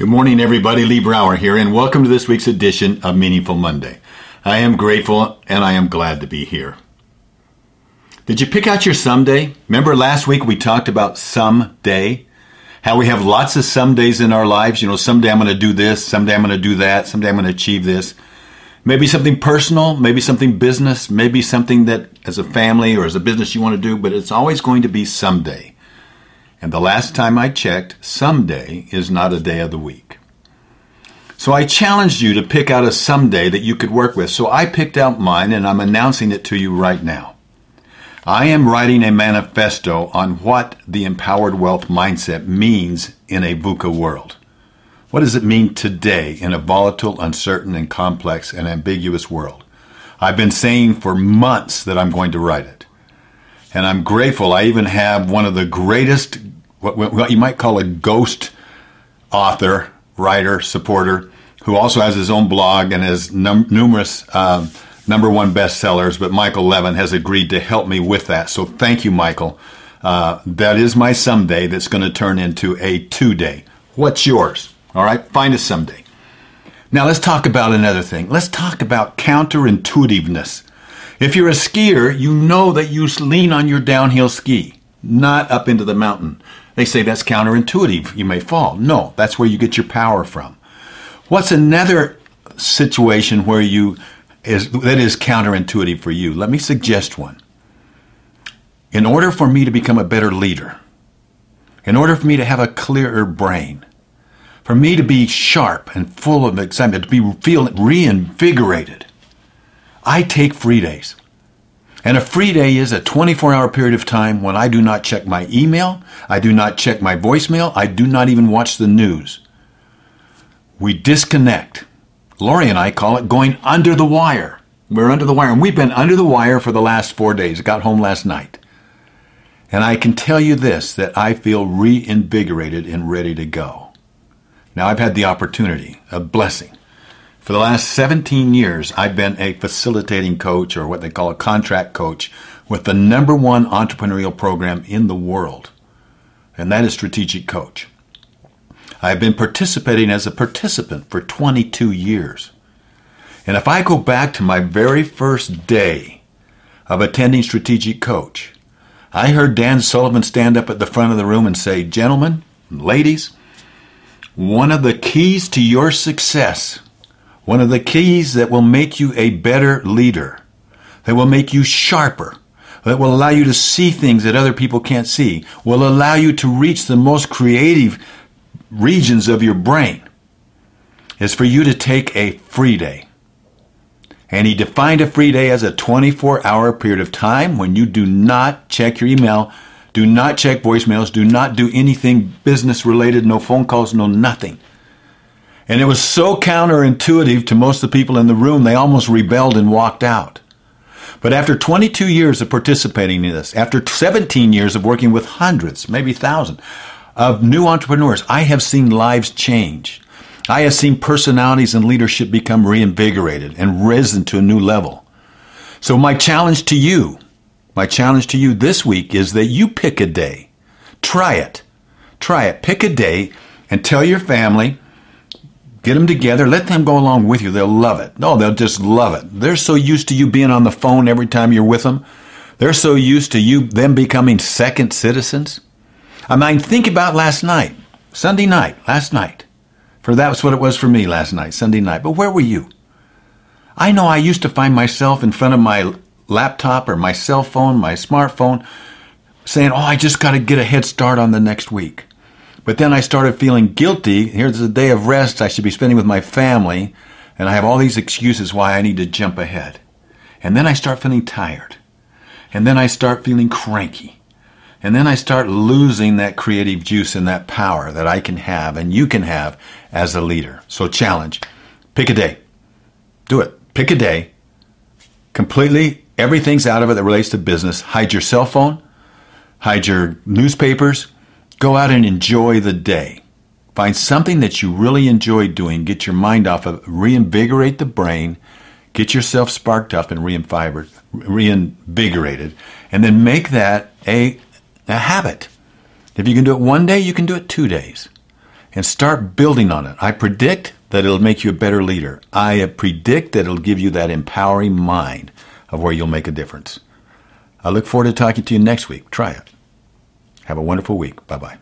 Good morning, everybody. Lee Brower here, and welcome to this week's edition of Meaningful Monday. I am grateful and I am glad to be here. Did you pick out your someday? Remember last week we talked about someday? How we have lots of some days in our lives. You know, someday I'm going to do this, someday I'm going to do that, someday I'm going to achieve this. Maybe something personal, maybe something business, maybe something that as a family or as a business you want to do, but it's always going to be someday. And the last time I checked, someday is not a day of the week. So I challenged you to pick out a someday that you could work with. So I picked out mine and I'm announcing it to you right now. I am writing a manifesto on what the empowered wealth mindset means in a VUCA world. What does it mean today in a volatile, uncertain, and complex and ambiguous world? I've been saying for months that I'm going to write it. And I'm grateful. I even have one of the greatest, what, what you might call a ghost author, writer, supporter, who also has his own blog and has num- numerous um, number one bestsellers. But Michael Levin has agreed to help me with that. So thank you, Michael. Uh, that is my someday that's going to turn into a two day. What's yours? All right, find us someday. Now let's talk about another thing. Let's talk about counterintuitiveness. If you're a skier, you know that you lean on your downhill ski, not up into the mountain. They say that's counterintuitive. You may fall. No, that's where you get your power from. What's another situation where you is that is counterintuitive for you? Let me suggest one. In order for me to become a better leader, in order for me to have a clearer brain, for me to be sharp and full of excitement, to be feel reinvigorated, I take free days. And a free day is a 24 hour period of time when I do not check my email, I do not check my voicemail, I do not even watch the news. We disconnect. Lori and I call it going under the wire. We're under the wire, and we've been under the wire for the last four days. Got home last night. And I can tell you this that I feel reinvigorated and ready to go. Now, I've had the opportunity, a blessing, for the last 17 years, I've been a facilitating coach or what they call a contract coach with the number one entrepreneurial program in the world, and that is Strategic Coach. I've been participating as a participant for 22 years. And if I go back to my very first day of attending Strategic Coach, I heard Dan Sullivan stand up at the front of the room and say, Gentlemen, ladies, one of the keys to your success one of the keys that will make you a better leader, that will make you sharper, that will allow you to see things that other people can't see, will allow you to reach the most creative regions of your brain, is for you to take a free day. And he defined a free day as a 24 hour period of time when you do not check your email, do not check voicemails, do not do anything business related, no phone calls, no nothing. And it was so counterintuitive to most of the people in the room, they almost rebelled and walked out. But after 22 years of participating in this, after 17 years of working with hundreds, maybe thousands of new entrepreneurs, I have seen lives change. I have seen personalities and leadership become reinvigorated and risen to a new level. So my challenge to you, my challenge to you this week is that you pick a day. Try it. Try it. Pick a day and tell your family, Get them together. Let them go along with you. They'll love it. No, they'll just love it. They're so used to you being on the phone every time you're with them. They're so used to you, them becoming second citizens. I mean, think about last night, Sunday night, last night. For that was what it was for me last night, Sunday night. But where were you? I know I used to find myself in front of my laptop or my cell phone, my smartphone, saying, Oh, I just got to get a head start on the next week. But then I started feeling guilty. Here's a day of rest I should be spending with my family, and I have all these excuses why I need to jump ahead. And then I start feeling tired. And then I start feeling cranky. And then I start losing that creative juice and that power that I can have and you can have as a leader. So challenge. Pick a day. Do it. Pick a day. Completely, everything's out of it that relates to business. Hide your cell phone. Hide your newspapers Go out and enjoy the day. Find something that you really enjoy doing. Get your mind off of reinvigorate the brain. Get yourself sparked up and reinvigorated. And then make that a, a habit. If you can do it one day, you can do it two days. and start building on it. I predict that it'll make you a better leader. I predict that it'll give you that empowering mind of where you'll make a difference. I look forward to talking to you next week. Try it. Have a wonderful week. Bye bye.